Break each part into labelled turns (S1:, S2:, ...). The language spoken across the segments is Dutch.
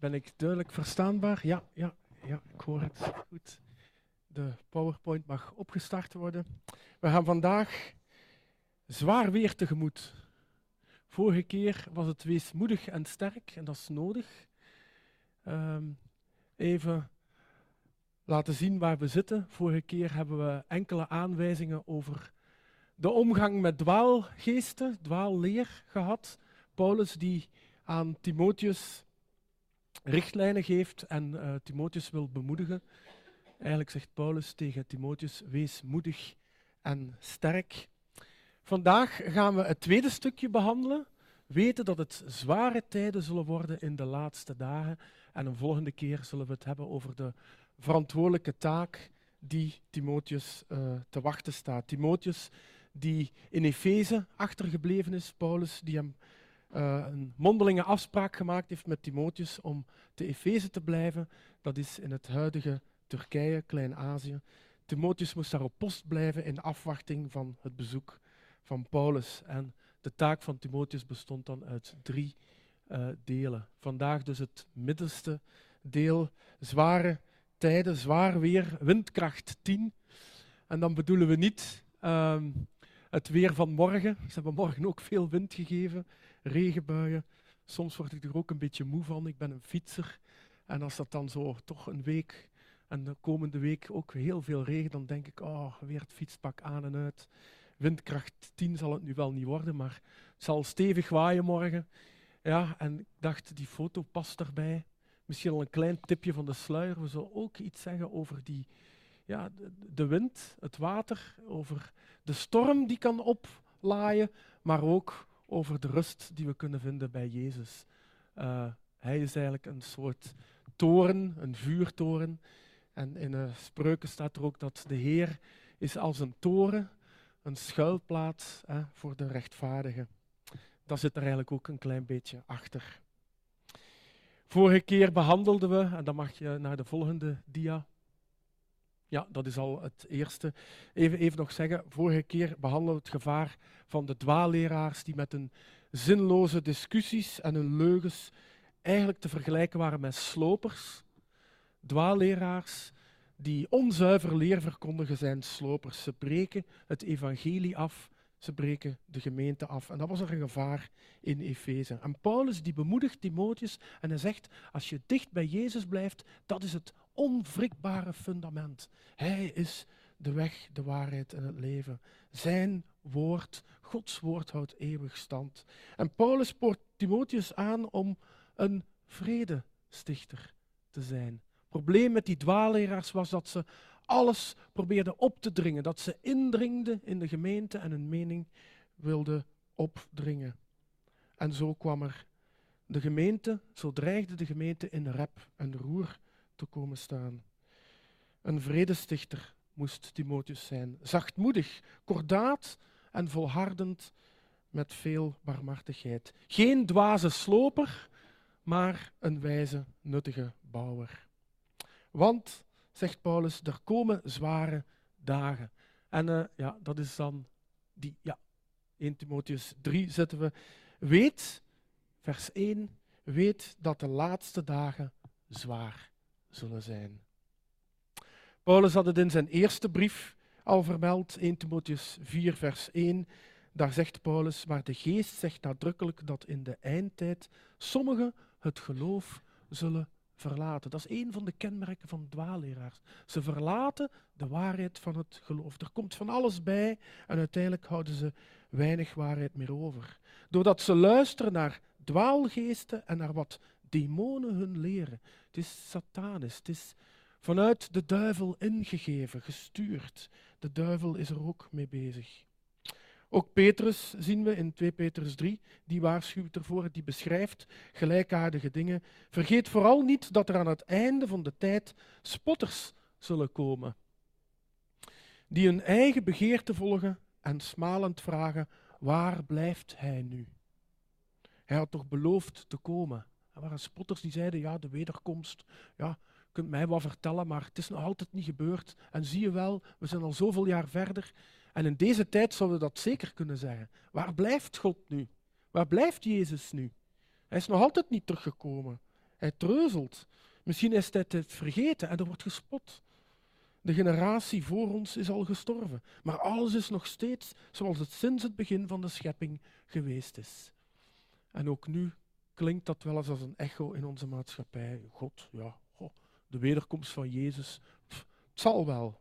S1: Ben ik duidelijk verstaanbaar? Ja, ja, ja, ik hoor het goed. De PowerPoint mag opgestart worden. We gaan vandaag zwaar weer tegemoet. Vorige keer was het wees moedig en sterk en dat is nodig. Ehm, even laten zien waar we zitten. Vorige keer hebben we enkele aanwijzingen over de omgang met dwaalgeesten, dwaalleer gehad. Paulus die aan Timotheus richtlijnen geeft en uh, Timotheus wil bemoedigen. Eigenlijk zegt Paulus tegen Timotheus: wees moedig en sterk. Vandaag gaan we het tweede stukje behandelen. Weten dat het zware tijden zullen worden in de laatste dagen. En een volgende keer zullen we het hebben over de verantwoordelijke taak die Timotheus uh, te wachten staat. Timotheus die in Efeze achtergebleven is, Paulus die hem uh, een mondelinge afspraak gemaakt heeft met Timotheus om te Efeze te blijven. Dat is in het huidige Turkije, Klein-Azië. Timotheus moest daar op post blijven in afwachting van het bezoek van Paulus. En de taak van Timotheus bestond dan uit drie uh, delen. Vandaag dus het middelste deel, zware tijden, zwaar weer, windkracht 10. En dan bedoelen we niet um, het weer van morgen. Ze hebben morgen ook veel wind gegeven regenbuien. Soms word ik er ook een beetje moe van. Ik ben een fietser. En als dat dan zo toch een week en de komende week ook heel veel regen, dan denk ik, oh, weer het fietspak aan en uit. Windkracht 10 zal het nu wel niet worden, maar het zal stevig waaien morgen. Ja, en ik dacht, die foto past erbij. Misschien al een klein tipje van de sluier. We zullen ook iets zeggen over die, ja, de, de wind, het water, over de storm die kan oplaaien, maar ook over de rust die we kunnen vinden bij Jezus. Uh, hij is eigenlijk een soort toren, een vuurtoren. En in de spreuken staat er ook dat de Heer is als een toren, een schuilplaats hè, voor de rechtvaardigen. Dat zit er eigenlijk ook een klein beetje achter. Vorige keer behandelden we, en dan mag je naar de volgende dia, ja, dat is al het eerste. Even, even nog zeggen, vorige keer behandelen we het gevaar van de dwaalleraars die met hun zinloze discussies en hun leugens eigenlijk te vergelijken waren met slopers. Dwaalleraars die onzuiver leer verkondigen zijn slopers. Ze breken het evangelie af, ze breken de gemeente af. En dat was er een gevaar in Efeze. En Paulus die bemoedigt Timotheus en hij zegt, als je dicht bij Jezus blijft, dat is het onwrikbare fundament. Hij is de weg, de waarheid en het leven. Zijn woord, Gods woord houdt eeuwig stand. En Paulus spoort Timotheus aan om een vredestichter te zijn. Het probleem met die dwaalleraars was dat ze alles probeerden op te dringen, dat ze indringden in de gemeente en hun mening wilden opdringen. En zo kwam er de gemeente, zo dreigde de gemeente in rep en roer te komen staan. Een vredestichter moest Timotheus zijn, zachtmoedig, kordaat en volhardend met veel barmhartigheid. Geen dwaze sloper, maar een wijze, nuttige bouwer. Want, zegt Paulus, er komen zware dagen. En uh, ja, dat is dan die, ja, 1 Timotheus 3 zetten we. Weet, vers 1, weet dat de laatste dagen zwaar zullen zijn. Paulus had het in zijn eerste brief al vermeld, 1 Timotheus 4, vers 1. Daar zegt Paulus, maar de geest zegt nadrukkelijk dat in de eindtijd sommigen het geloof zullen verlaten. Dat is een van de kenmerken van dwaalleraars. Ze verlaten de waarheid van het geloof. Er komt van alles bij en uiteindelijk houden ze weinig waarheid meer over. Doordat ze luisteren naar dwaalgeesten en naar wat demonen hun leren. Het is satanisch, het is vanuit de duivel ingegeven, gestuurd. De duivel is er ook mee bezig. Ook Petrus zien we in 2 Petrus 3, die waarschuwt ervoor, die beschrijft gelijkaardige dingen. Vergeet vooral niet dat er aan het einde van de tijd spotters zullen komen, die hun eigen begeerte volgen en smalend vragen, waar blijft hij nu? Hij had toch beloofd te komen. Er waren spotters die zeiden, ja, de wederkomst, ja, je kunt mij wel vertellen, maar het is nog altijd niet gebeurd. En zie je wel, we zijn al zoveel jaar verder. En in deze tijd zouden we dat zeker kunnen zeggen. Waar blijft God nu? Waar blijft Jezus nu? Hij is nog altijd niet teruggekomen. Hij treuzelt. Misschien is hij het vergeten en er wordt gespot. De generatie voor ons is al gestorven, maar alles is nog steeds zoals het sinds het begin van de schepping geweest is. En ook nu klinkt dat wel eens als een echo in onze maatschappij. God, ja, de wederkomst van Jezus, het zal wel.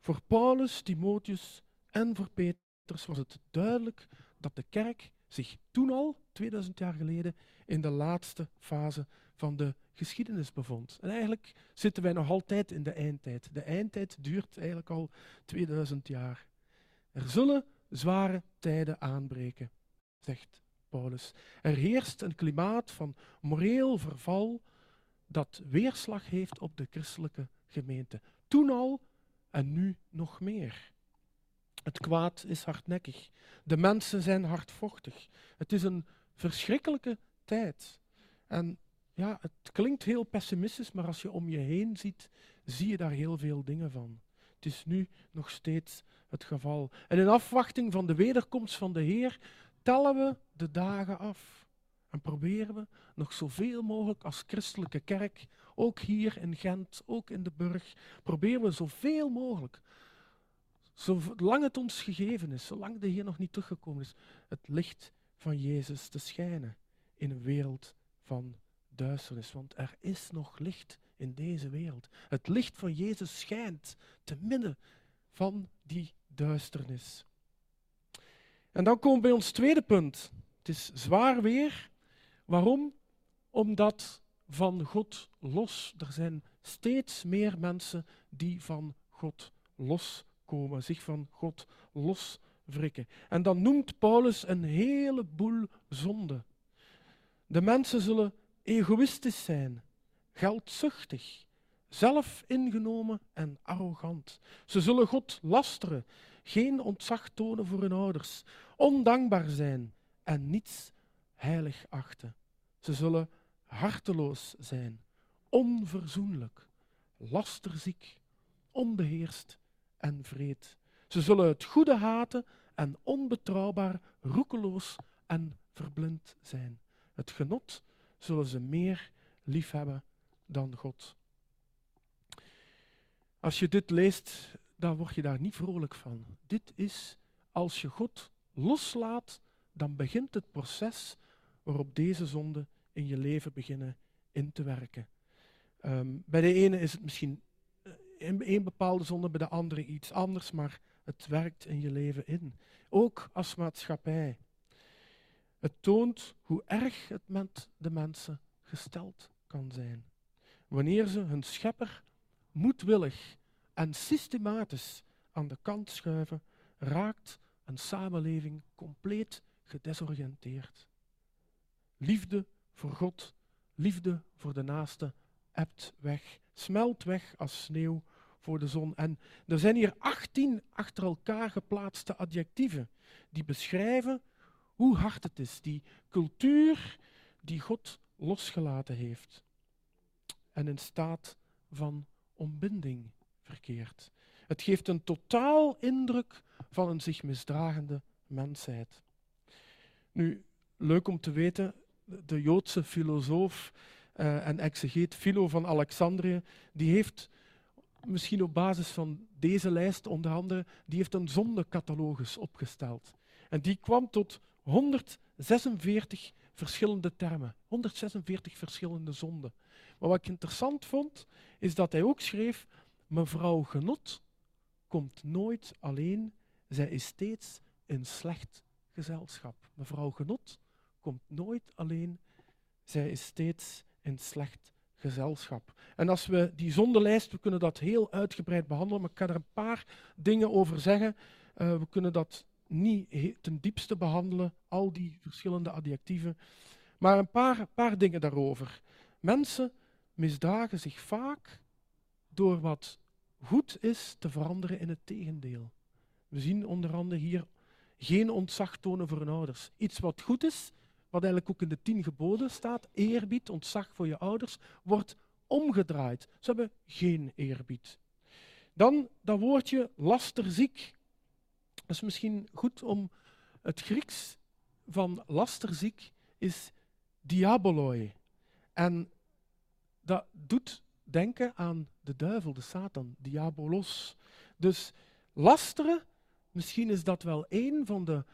S1: Voor Paulus, Timotheus en voor Petrus was het duidelijk dat de kerk zich toen al, 2000 jaar geleden, in de laatste fase van de geschiedenis bevond. En eigenlijk zitten wij nog altijd in de eindtijd. De eindtijd duurt eigenlijk al 2000 jaar. Er zullen zware tijden aanbreken, zegt Paulus. Er heerst een klimaat van moreel verval dat weerslag heeft op de christelijke gemeente. Toen al en nu nog meer. Het kwaad is hardnekkig. De mensen zijn hardvochtig. Het is een verschrikkelijke tijd. En ja, het klinkt heel pessimistisch, maar als je om je heen ziet, zie je daar heel veel dingen van. Het is nu nog steeds het geval. En in afwachting van de wederkomst van de Heer tellen we de dagen af. En proberen we nog zoveel mogelijk als christelijke kerk, ook hier in Gent, ook in de Burg, proberen we zoveel mogelijk, zolang het ons gegeven is, zolang de Heer nog niet teruggekomen is, het licht van Jezus te schijnen in een wereld van duisternis. Want er is nog licht in deze wereld. Het licht van Jezus schijnt te midden van die duisternis. En dan komen we bij ons tweede punt. Het is zwaar weer. Waarom? Omdat van God los. Er zijn steeds meer mensen die van God loskomen, zich van God loswrikken. En dan noemt Paulus een heleboel zonden. De mensen zullen egoïstisch zijn, geldzuchtig, zelfingenomen en arrogant. Ze zullen God lasteren, geen ontzag tonen voor hun ouders, ondankbaar zijn en niets heilig achten. Ze zullen harteloos zijn, onverzoenlijk, lasterziek, onbeheerst en vreed. Ze zullen het goede haten en onbetrouwbaar, roekeloos en verblind zijn. Het genot zullen ze meer liefhebben dan God. Als je dit leest, dan word je daar niet vrolijk van. Dit is, als je God loslaat, dan begint het proces waarop deze zonden in je leven beginnen in te werken. Ehm, bij de ene is het misschien een eh, bepaalde zonde, bij de andere iets anders, maar het werkt in je leven in. Ook als maatschappij. Het toont hoe erg het met de mensen gesteld kan zijn. Wanneer ze hun schepper moedwillig en systematisch aan de kant schuiven, raakt een samenleving compleet gedesoriënteerd. Liefde voor God, liefde voor de naaste, ebt weg, smelt weg als sneeuw voor de zon. En er zijn hier 18 achter elkaar geplaatste adjectieven die beschrijven hoe hard het is, die cultuur die God losgelaten heeft en in staat van ontbinding Het geeft een totaal indruk van een zich misdragende mensheid. Nu, leuk om te weten, de Joodse filosoof uh, en exegeet Philo van Alexandrië, die heeft misschien op basis van deze lijst onder andere, die heeft een zondecatalogus opgesteld. En die kwam tot 146 verschillende termen, 146 verschillende zonden. Maar wat ik interessant vond, is dat hij ook schreef, mevrouw Genot komt nooit alleen, zij is steeds in slecht gezelschap. Mevrouw Genot komt nooit alleen, zij is steeds in slecht gezelschap. En als we die zondelijst, we kunnen dat heel uitgebreid behandelen, maar ik kan er een paar dingen over zeggen. Uh, we kunnen dat niet ten diepste behandelen, al die verschillende adjectieven. Maar een paar, paar dingen daarover. Mensen misdragen zich vaak door wat goed is te veranderen in het tegendeel. We zien onder andere hier geen ontzag tonen voor hun ouders. Iets wat goed is, wat eigenlijk ook in de tien geboden staat, eerbied, ontzag voor je ouders, wordt omgedraaid. Ze hebben geen eerbied. Dan dat woordje lasterziek. Dat is misschien goed om het Grieks van lasterziek is diaboloi. En dat doet denken aan de duivel, de Satan, diabolos. Dus lasteren, misschien is dat wel een van de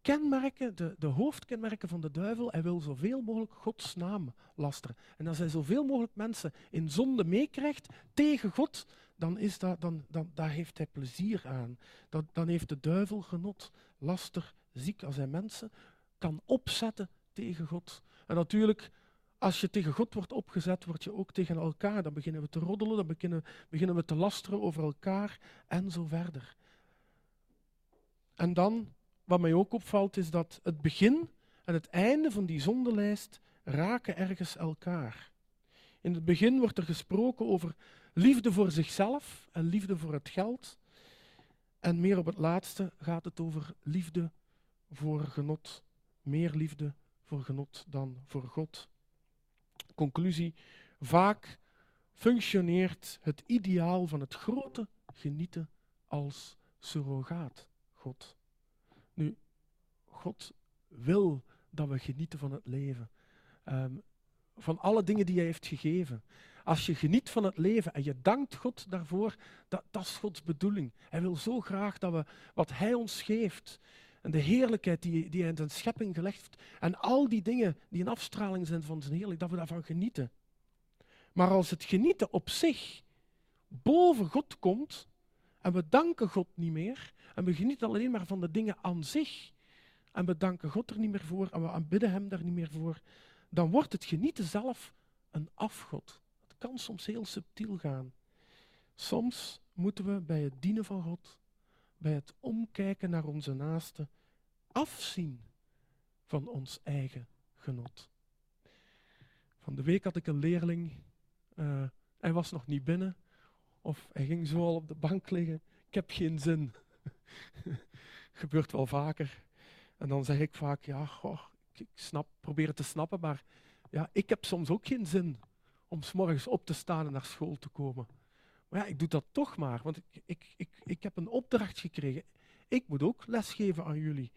S1: kenmerken, de, de hoofdkenmerken van de duivel. Hij wil zoveel mogelijk Gods naam lasteren. En als hij zoveel mogelijk mensen in zonde meekrijgt tegen God, dan, is dat, dan, dan daar heeft hij plezier aan. Dan, dan heeft de duivel genot. Laster, ziek als hij mensen kan opzetten tegen God. En natuurlijk, als je tegen God wordt opgezet, word je ook tegen elkaar. Dan beginnen we te roddelen, dan beginnen, beginnen we te lasteren over elkaar en zo verder. En dan, wat mij ook opvalt, is dat het begin en het einde van die zondelijst raken ergens elkaar. In het begin wordt er gesproken over liefde voor zichzelf en liefde voor het geld. En meer op het laatste gaat het over liefde voor genot. Meer liefde voor genot dan voor God. Conclusie: vaak functioneert het ideaal van het grote genieten als surrogaat God. Nu, God wil dat we genieten van het leven. Ehm, van alle dingen die hij heeft gegeven. Als je geniet van het leven en je dankt God daarvoor, dat, dat is Gods bedoeling. Hij wil zo graag dat we wat hij ons geeft, en de heerlijkheid die, die hij in zijn schepping gelegd heeft. En al die dingen die een afstraling zijn van zijn heerlijk, dat we daarvan genieten. Maar als het genieten op zich boven God komt, en we danken God niet meer, en we genieten alleen maar van de dingen aan zich, en we danken God er niet meer voor, en we aanbidden Hem daar niet meer voor, dan wordt het genieten zelf een afgod. Het kan soms heel subtiel gaan. Soms moeten we bij het dienen van God, bij het omkijken naar onze naasten, afzien van ons eigen genot. Van de week had ik een leerling, uh, hij was nog niet binnen, of hij ging zo al op de bank liggen. Ik heb geen zin. Gebeurt wel vaker. En dan zeg ik vaak, ja, goh, ik snap, probeer het te snappen, maar ja, ik heb soms ook geen zin om s morgens op te staan en naar school te komen. Maar ja, ik doe dat toch maar, want ik, ik, ik, ik heb een opdracht gekregen. Ik moet ook lesgeven aan jullie.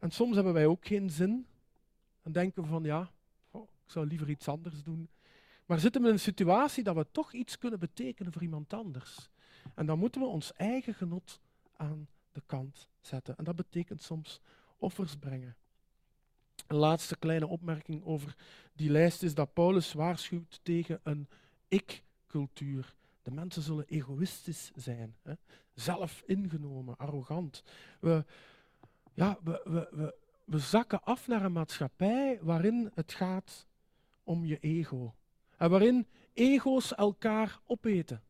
S1: En soms hebben wij ook geen zin. En denken van ja, oh, ik zou liever iets anders doen. Maar zitten we in een situatie dat we toch iets kunnen betekenen voor iemand anders. En dan moeten we ons eigen genot aan de kant zetten. En dat betekent soms offers brengen. Een laatste kleine opmerking over die lijst is dat Paulus waarschuwt tegen een ik-cultuur. De mensen zullen egoïstisch zijn, hè? zelf ingenomen, arrogant. We, ja, we, we, we, we zakken af naar een maatschappij waarin het gaat om je ego. En waarin ego's elkaar opeten.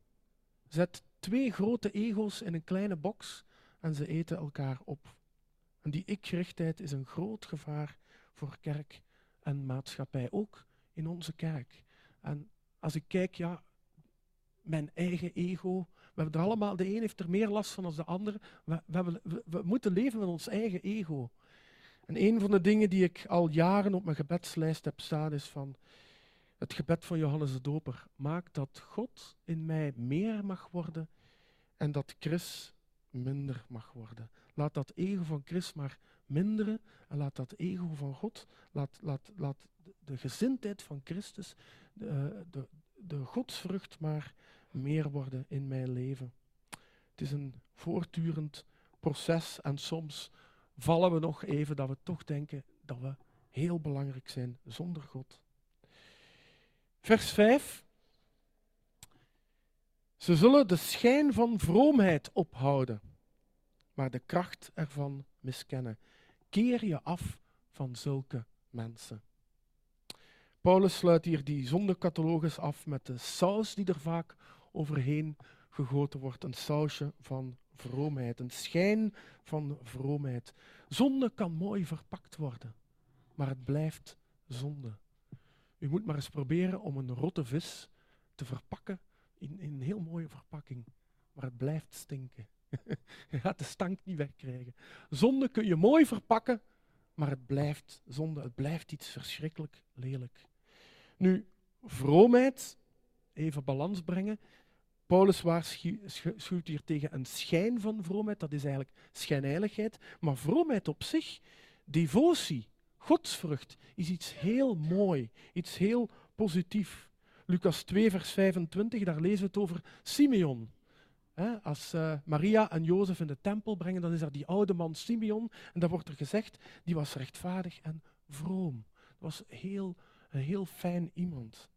S1: Zet twee grote ego's in een kleine box en ze eten elkaar op. En die ikgerichtheid is een groot gevaar voor kerk en maatschappij, ook in onze kerk. En als ik kijk, ja, mijn eigen ego, we hebben er allemaal, de een heeft er meer last van dan de ander. We, we, hebben, we, moeten leven met ons eigen ego. En een van de dingen die ik al jaren op mijn gebedslijst heb staan is van het gebed van Johannes de Doper. Maak dat God in mij meer mag worden en dat Chris minder mag worden. Laat dat ego van Chris maar minderen en laat dat ego van God, laat, laat, laat de gezindheid van Christus, de, de, de godsvrucht maar meer worden in mijn leven. Het is een voortdurend proces en soms vallen we nog even dat we toch denken dat we heel belangrijk zijn zonder God. Vers 5. Ze zullen de schijn van vroomheid ophouden, maar de kracht ervan miskennen. Keer je af van zulke mensen. Paulus sluit hier die zondecatalogus af met de saus die er vaak overheen gegoten wordt. Een sausje van vroomheid, een schijn van vroomheid. Zonde kan mooi verpakt worden, maar het blijft zonde. U moet maar eens proberen om een rotte vis te verpakken in, in een heel mooie verpakking, maar het blijft stinken. je gaat de stank niet wegkrijgen. Zonde kun je mooi verpakken, maar het blijft zonde. Het blijft iets verschrikkelijk lelijk. Nu, vroomheid, even balans brengen. Paulus waarschuwt hier tegen een schijn van vroomheid, dat is eigenlijk schijnheiligheid. Maar vroomheid op zich, devotie, Godsvrucht is iets heel mooi, iets heel positief. Lucas 2, vers 25, daar lezen we het over Simeon. als uh, Maria en Jozef in de tempel brengen, dan is er die oude man Simeon. En daar wordt er gezegd, die was rechtvaardig en vroom. Dat was heel, een heel fijn iemand.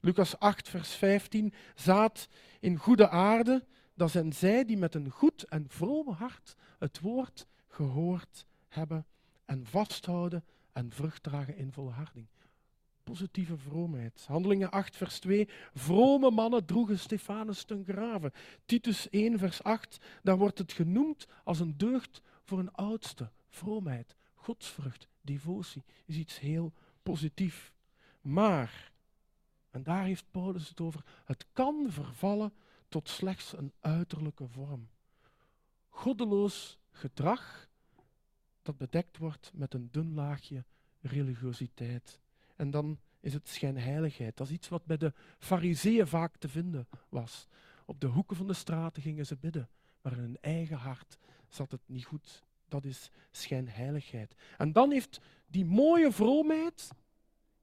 S1: Lucas 8, vers 15, zaad in goede aarde, dat zijn zij die met een goed en vrome hart het woord gehoord hebben en vasthouden en vrucht dragen in volharding. Positieve vroomheid. Handelingen 8, vers 2. Vrome mannen droegen Stefanus ten graven. Titus 1, vers 8. Daar wordt het genoemd als een deugd voor een oudste. Vroomheid, godsvrucht, devotie is iets heel positiefs. Maar, en daar heeft Paulus het over, het kan vervallen tot slechts een uiterlijke vorm. Goddeloos gedrag dat bedekt wordt met een dun laagje religiositeit. En dan is het schijnheiligheid. Dat is iets wat bij de fariseeën vaak te vinden was. Op de hoeken van de straten gingen ze bidden, maar in hun eigen hart zat het niet goed. Dat is schijnheiligheid. En dan heeft die mooie vroomheid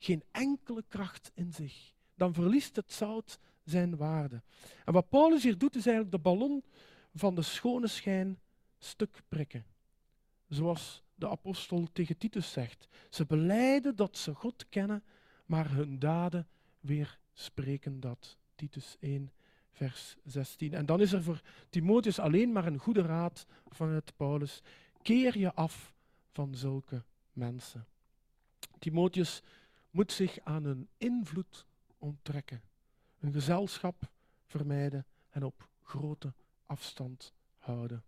S1: geen enkele kracht in zich. Dan verliest het zout zijn waarde. En wat Paulus hier doet, is eigenlijk de ballon van de schone schijn stuk prikken. Zoals de apostel tegen Titus zegt. Ze beleiden dat ze God kennen, maar hun daden weerspreken dat. Titus 1, vers 16. En dan is er voor Timotheus alleen maar een goede raad vanuit Paulus. Keer je af van zulke mensen. Timotheus moet zich aan hun invloed onttrekken, een gezelschap vermijden en op grote afstand houden.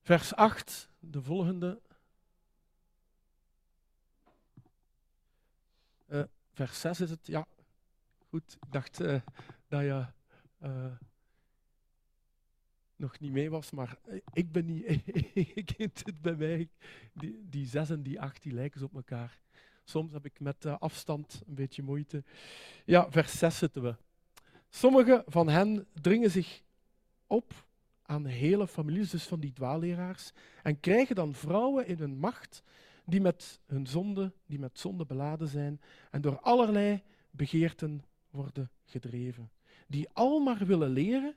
S1: Vers 8, de volgende. Uh, vers 6 is het, ja. Goed, ik dacht uh, dat je uh, nog niet mee was, maar ik ben niet. ik het bij mij. Die, die 6 en die 8 die lijken op elkaar. Soms heb ik met afstand een beetje moeite. Ja, vers 6 zitten we. Sommigen van hen dringen zich op aan hele families, dus van die dwaalleraars, en krijgen dan vrouwen in hun macht die met hun zonde, die met zonde beladen zijn en door allerlei begeerten worden gedreven. Die al maar willen leren,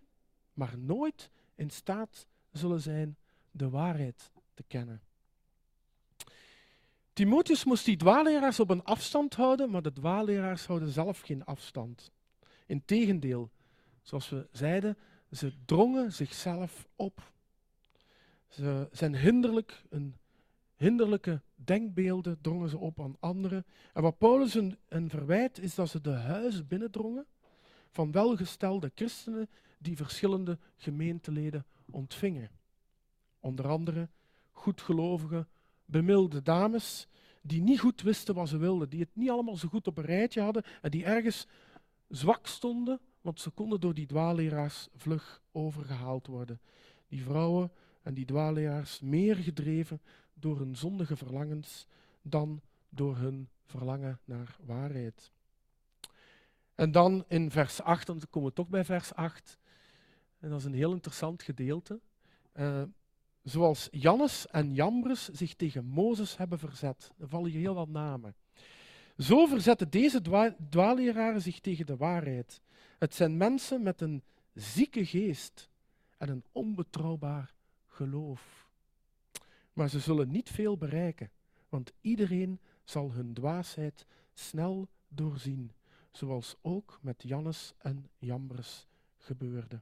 S1: maar nooit in staat zullen zijn de waarheid te kennen. Timotheus moest die dwaalleraars op een afstand houden, maar de dwaalleraars houden zelf geen afstand. Integendeel, zoals we zeiden, ze drongen zichzelf op. Ze zijn hinderlijk, een hinderlijke denkbeelden drongen ze op aan anderen. En wat Paulus een, verwijt is dat ze de huizen binnendrongen van welgestelde christenen die verschillende gemeenteleden ontvingen. Onder andere goedgelovige, bemilde dames die niet goed wisten wat ze wilden, die het niet allemaal zo goed op een rijtje hadden en die ergens zwak stonden want ze konden door die dwaalleraars vlug overgehaald worden. Die vrouwen en die dwaalleraars meer gedreven door hun zondige verlangens dan door hun verlangen naar waarheid. En dan in vers 8, dan komen we toch bij vers 8, en dat is een heel interessant gedeelte. Uh, zoals Jannes en Jambres zich tegen Mozes hebben verzet. Er vallen hier heel wat namen. Zo verzetten deze dwaalleraren zich tegen de waarheid. Het zijn mensen met een zieke geest en een onbetrouwbaar geloof. Maar ze zullen niet veel bereiken, want iedereen zal hun dwaasheid snel doorzien, zoals ook met Jannes en Jambres gebeurde.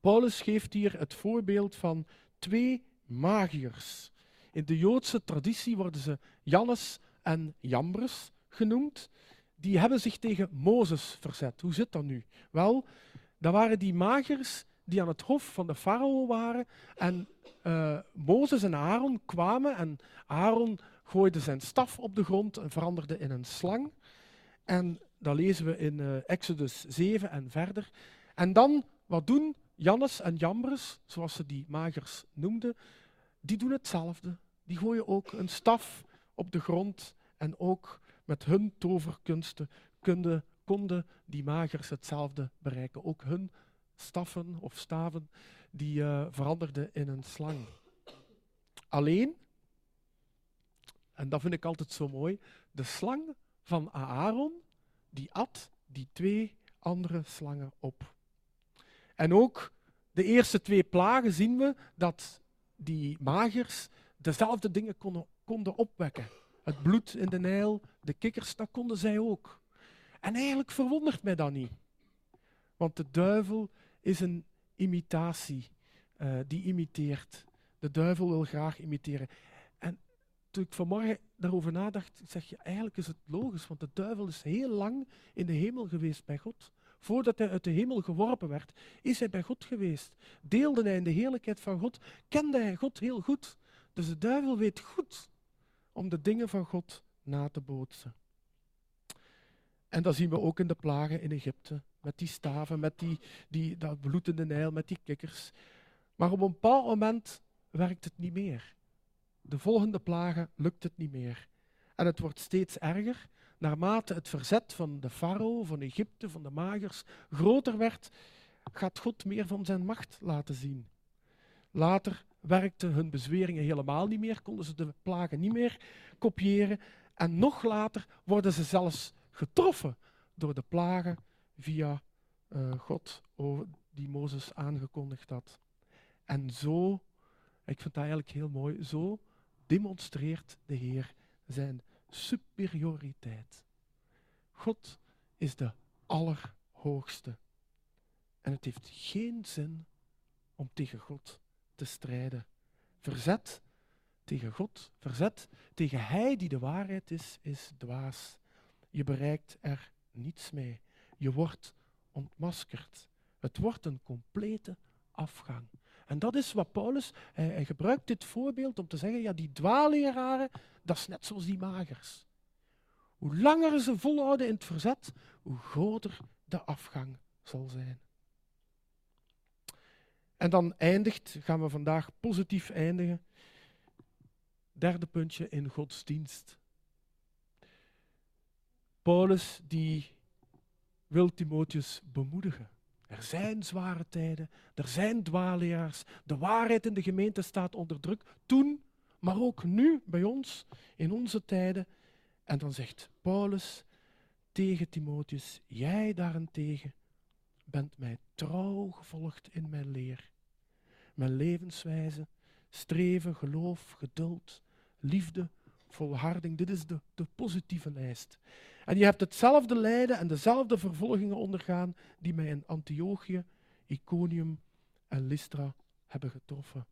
S1: Paulus geeft hier het voorbeeld van twee magiërs. In de Joodse traditie worden ze Jannes en Jambres genoemd die hebben zich tegen Mozes verzet. Hoe zit dat nu? Wel, dat waren die magers die aan het hof van de farao waren. En uh, Mozes en Aaron kwamen en Aaron gooide zijn staf op de grond en veranderde in een slang. En dat lezen we in uh, Exodus 7 en verder. En dan, wat doen Jannes en Jambres, zoals ze die magers noemden, die doen hetzelfde. Die gooien ook een staf op de grond en ook met hun toverkunsten konden, konden die magers hetzelfde bereiken. Ook hun staffen of staven die uh, veranderden in een slang. Alleen, en dat vind ik altijd zo mooi, de slang van Aaron, die at die twee andere slangen op. En ook de eerste twee plagen zien we dat die magers dezelfde dingen konden, konden opwekken. Het bloed in de Nijl, de kikkers, dat konden zij ook. En eigenlijk verwondert mij dat niet. Want de duivel is een imitatie, uh, die imiteert. De duivel wil graag imiteren. En toen ik vanmorgen daarover nadacht, zeg je, eigenlijk is het logisch, want de duivel is heel lang in de hemel geweest bij God. Voordat hij uit de hemel geworpen werd, is hij bij God geweest. Deelde hij in de heerlijkheid van God, kende hij God heel goed. Dus de duivel weet goed om de dingen van God na te bootsen. En dat zien we ook in de plagen in Egypte, met die staven, met die, die, dat bloed in de Nijl, met die kikkers. Maar op een bepaald moment werkt het niet meer. De volgende plagen lukt het niet meer. En het wordt steeds erger. Naarmate het verzet van de farao, van Egypte, van de magers groter werd, gaat God meer van zijn macht laten zien. Later werkten hun bezweringen helemaal niet meer, konden ze de plagen niet meer kopiëren. En nog later worden ze zelfs getroffen door de plagen via uh, God, die Mozes aangekondigd had. En zo, ik vind dat eigenlijk heel mooi, zo demonstreert de Heer zijn superioriteit. God is de Allerhoogste. En het heeft geen zin om tegen God te strijden. Verzet tegen God, verzet tegen Hij die de waarheid is, is dwaas. Je bereikt er niets mee. Je wordt ontmaskerd. Het wordt een complete afgang. En dat is wat Paulus, hij, gebruikt dit voorbeeld om te zeggen, ja, die dwaalleraren, dat is net zoals die magers. Hoe langer ze volhouden in het verzet, hoe groter de afgang zal zijn. En dan eindigt, gaan we vandaag positief eindigen. Derde puntje in godsdienst. Paulus die wil Timotheus bemoedigen. Er zijn zware tijden, er zijn dwaalleraars, de waarheid in de gemeente staat onder druk, toen, maar ook nu bij ons, in onze tijden. En dan zegt Paulus tegen Timotheus, jij daarentegen bent mij trouw gevolgd in mijn leer, mijn levenswijze, streven, geloof, geduld, liefde, volharding. Dit is de, de positieve lijst. En je hebt hetzelfde lijden en dezelfde vervolgingen ondergaan die mij in Antiochië, Iconium en Lystra hebben getroffen.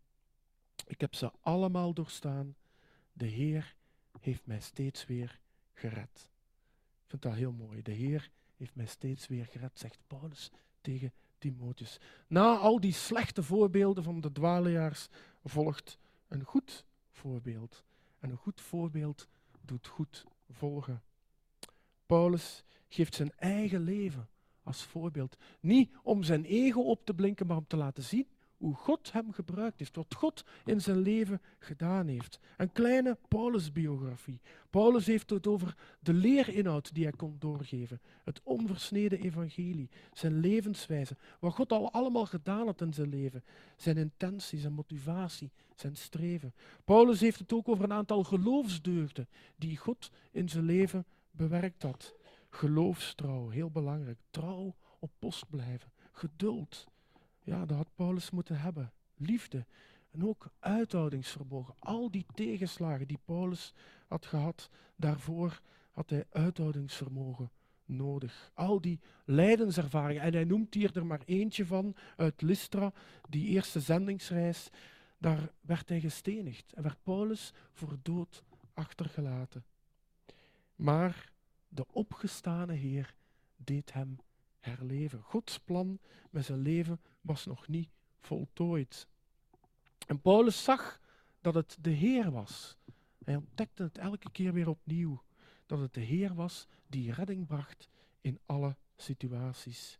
S1: Ik heb ze allemaal doorstaan. De Heer heeft mij steeds weer gered. Ik vind dat heel mooi. De Heer heeft mij steeds weer gered, zegt Paulus tegen Timotheus. Na al die slechte voorbeelden van de dwalejaars volgt een goed voorbeeld. En een goed voorbeeld doet goed volgen. Paulus geeft zijn eigen leven als voorbeeld. Niet om zijn ego op te blinken, maar om te laten zien hoe God hem gebruikt heeft, wat God in zijn leven gedaan heeft. Een kleine Paulus-biografie. Paulus heeft het over de leerinhoud die hij kon doorgeven, het onversneden evangelie, zijn levenswijze, wat God al allemaal gedaan had in zijn leven, zijn intentie, zijn motivatie, zijn streven. Paulus heeft het ook over een aantal geloofsdeugden die God in zijn leven bewerkt had. Geloofstrouw, heel belangrijk. Trouw op post blijven. Geduld. Ja, dat had Paulus moeten hebben. Liefde. En ook uithoudingsvermogen. Al die tegenslagen die Paulus had gehad, daarvoor had hij uithoudingsvermogen nodig. Al die lijdenservaringen. En hij noemt hier er maar eentje van uit Lystra, die eerste zendingsreis. Daar werd hij gestenigd en werd Paulus voor dood achtergelaten. Maar de opgestane Heer deed hem herleven. Gods plan met zijn leven was nog niet voltooid. En Paulus zag dat het de Heer was. Hij ontdekte het elke keer weer opnieuw. Dat het de Heer was die redding bracht in alle situaties.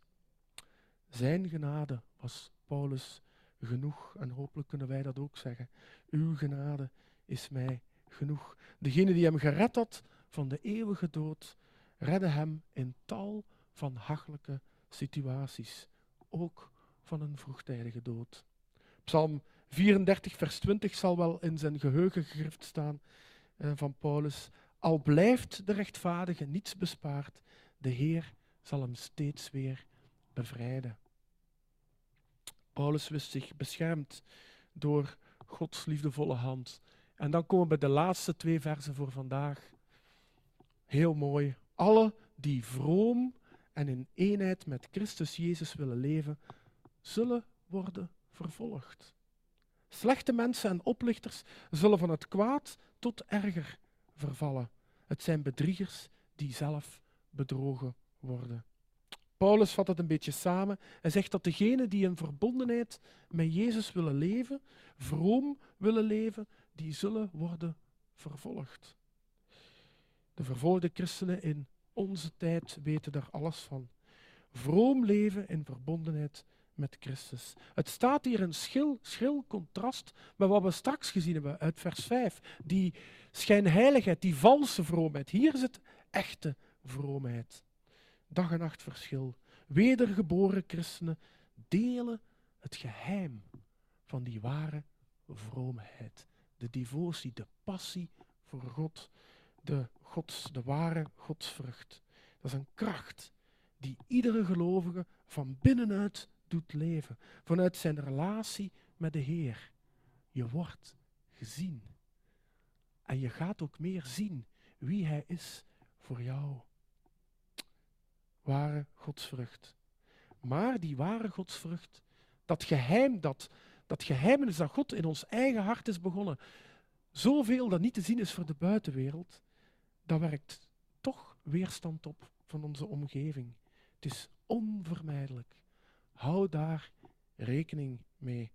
S1: Zijn genade was Paulus genoeg. En hopelijk kunnen wij dat ook zeggen. Uw genade is mij genoeg. Degene die hem gered had, van de eeuwige dood redde hem in tal van hachelijke situaties, ook van een vroegtijdige dood. Psalm 34, vers 20 zal wel in zijn geheugen gegrift staan. eh, van Paulus. Al blijft de rechtvaardige niets bespaard, de Heer zal hem steeds weer bevrijden. Paulus wist zich beschermd door Gods liefdevolle hand. En dan komen we bij de laatste twee versen voor vandaag. Heel mooi. Alle die vroom en in eenheid met Christus Jezus willen leven, zullen worden vervolgd. Slechte mensen en oplichters zullen van het kwaad tot erger vervallen. Het zijn bedriegers die zelf bedrogen worden. Paulus vat het een beetje samen en zegt dat degenen die in verbondenheid met Jezus willen leven, vroom willen leven, die zullen worden vervolgd. De vervolgde christenen in onze tijd weten daar alles van. Vroom leven in verbondenheid met Christus. Het staat hier in schil, schril contrast met wat we straks gezien hebben uit vers 5. Die schijnheiligheid, die valse vroomheid. Hier zit echte vroomheid. Dag en nacht verschil. Wedergeboren christenen delen het geheim van die ware vroomheid. De devotie, de passie voor God, de, gods, de ware godsvrucht. Dat is een kracht die iedere gelovige van binnenuit doet leven, vanuit zijn relatie met de Heer. Je wordt gezien. En je gaat ook meer zien wie Hij is voor jou. Ware godsvrucht. Maar die ware godsvrucht, dat geheim, dat, dat geheim is dat God in ons eigen hart is begonnen, zoveel dat niet te zien is voor de buitenwereld, dat werkt toch weerstand op van onze omgeving. Het is onvermijdelijk. Hou daar rekening mee.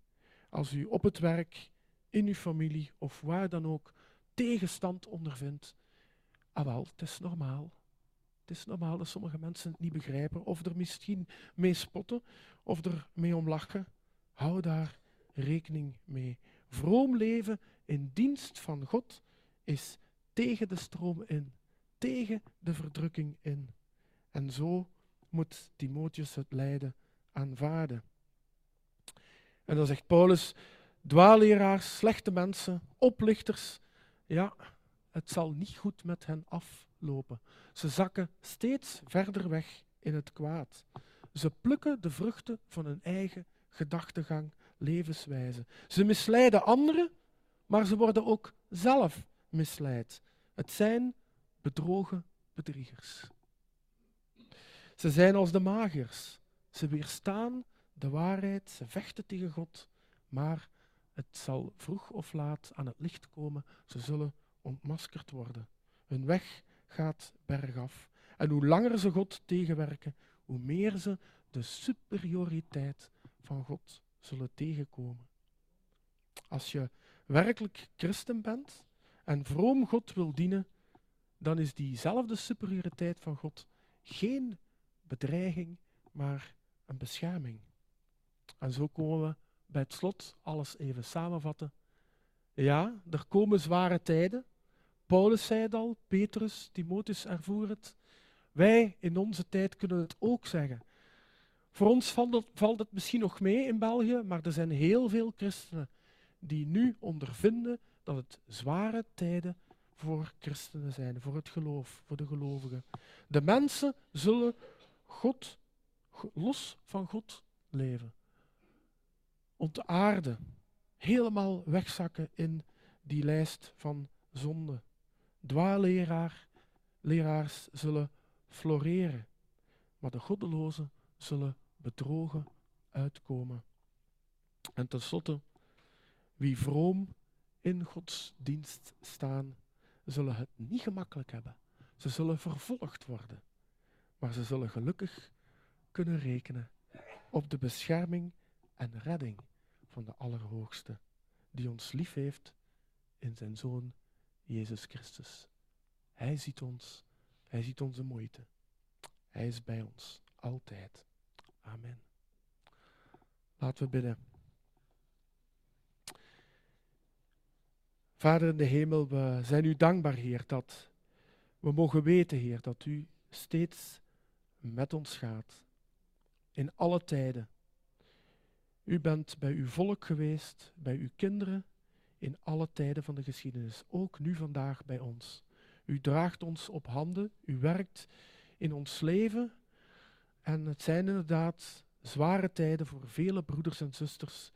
S1: Als u op het werk, in uw familie of waar dan ook tegenstand ondervindt, ah wel, het is normaal. Het is normaal dat sommige mensen het niet begrijpen of er misschien mee spotten of er mee om lachen. Hou daar rekening mee. Vroom leven in dienst van God is tegen de stroom in, tegen de verdrukking in. En zo moet Timotheus het lijden aanvaarden. En dan zegt Paulus, dwaalleraars, slechte mensen, oplichters, ja, het zal niet goed met hen aflopen. Ze zakken steeds verder weg in het kwaad. Ze plukken de vruchten van hun eigen gedachtegang, levenswijze. Ze misleiden anderen, maar ze worden ook zelf misleid. Het zijn bedrogen bedriegers. Ze zijn als de magers. Ze weerstaan de waarheid, ze vechten tegen God, maar het zal vroeg of laat aan het licht komen. Ze zullen ontmaskerd worden. Hun weg gaat bergaf. En hoe langer ze God tegenwerken, hoe meer ze de superioriteit van God zullen tegenkomen. Als je werkelijk christen bent en vroom God wil dienen, dan is diezelfde superioriteit van God geen bedreiging, maar een bescherming. En zo komen we bij het slot alles even samenvatten. Ja, er komen zware tijden. Paulus zei het al, Petrus, Timotheus ervoer het. Wij in onze tijd kunnen het ook zeggen. Voor ons valt het, valt het misschien nog mee in België, maar er zijn heel veel christenen die nu ondervinden dat het zware tijden voor christenen zijn, voor het geloof, voor de gelovigen. De mensen zullen God, los van God leven. Ontaarden, helemaal wegzakken in die lijst van zonde. Dwaalleraar, leraars zullen floreren, maar de goddelozen zullen bedrogen uitkomen. En tenslotte, wie vroom in Gods dienst staan, zullen het niet gemakkelijk hebben. Ze zullen vervolgd worden, maar ze zullen gelukkig kunnen rekenen op de bescherming en redding van de Allerhoogste, die ons lief heeft in zijn Zoon Jezus Christus. Hij ziet ons, hij ziet onze moeite. Hij is bij ons, altijd. Amen. Laten we bidden. Vader in de hemel, we zijn u dankbaar, Heer, dat we mogen weten, Heer, dat u steeds met ons gaat. In alle tijden. U bent bij uw volk geweest, bij uw kinderen, in alle tijden van de geschiedenis, ook nu vandaag bij ons. U draagt ons op handen, u werkt in ons leven en het zijn inderdaad zware tijden voor vele broeders en zusters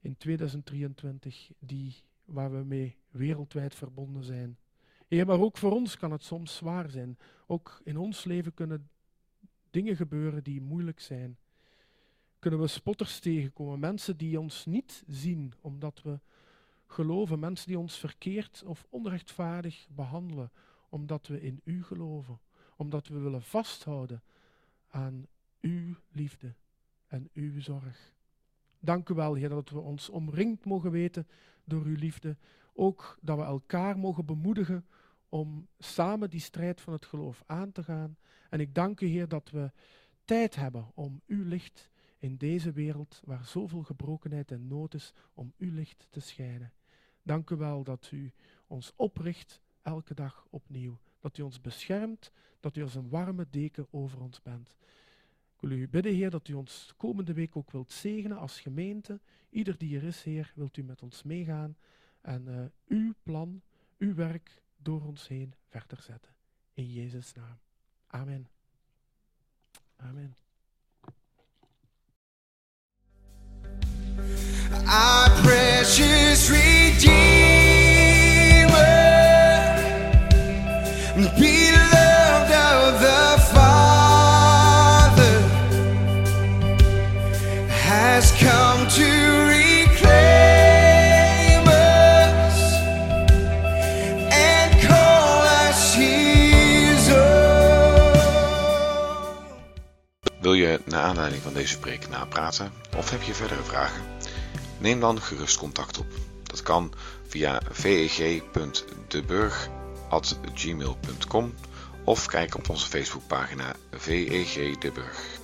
S1: in 2023 die, waar we mee wereldwijd verbonden zijn. Heer, maar ook voor ons kan het soms zwaar zijn. Ook in ons leven kunnen dingen gebeuren die moeilijk zijn. Kunnen we spotters tegenkomen, mensen die ons niet zien omdat we geloven, mensen die ons verkeerd of onrechtvaardig behandelen omdat we in U geloven, omdat we willen vasthouden aan Uw liefde en Uw zorg. Dank u wel, Heer, dat we ons omringd mogen weten door uw liefde. Ook dat we elkaar mogen bemoedigen om samen die strijd van het geloof aan te gaan. En ik dank u, Heer, dat we tijd hebben om uw licht in deze wereld, waar zoveel gebrokenheid en nood is, om uw licht te schijnen. Dank u wel dat u ons opricht elke dag opnieuw. Dat u ons beschermt, dat u als een warme deken over ons bent. Ik wil u bidden, Heer, dat u ons komende week ook wilt zegenen als gemeente. Ieder die er is, Heer, wilt u met ons meegaan en uh, uw plan, uw werk door ons heen verder zetten. In Jezus' naam. Amen. Amen. Our precious Redeemer,
S2: naar aanleiding van deze preek napraten of heb je verdere vragen? Neem dan gerust contact op. Dat kan via veg.deburg.gmail.com of kijk op onze Facebookpagina VEG.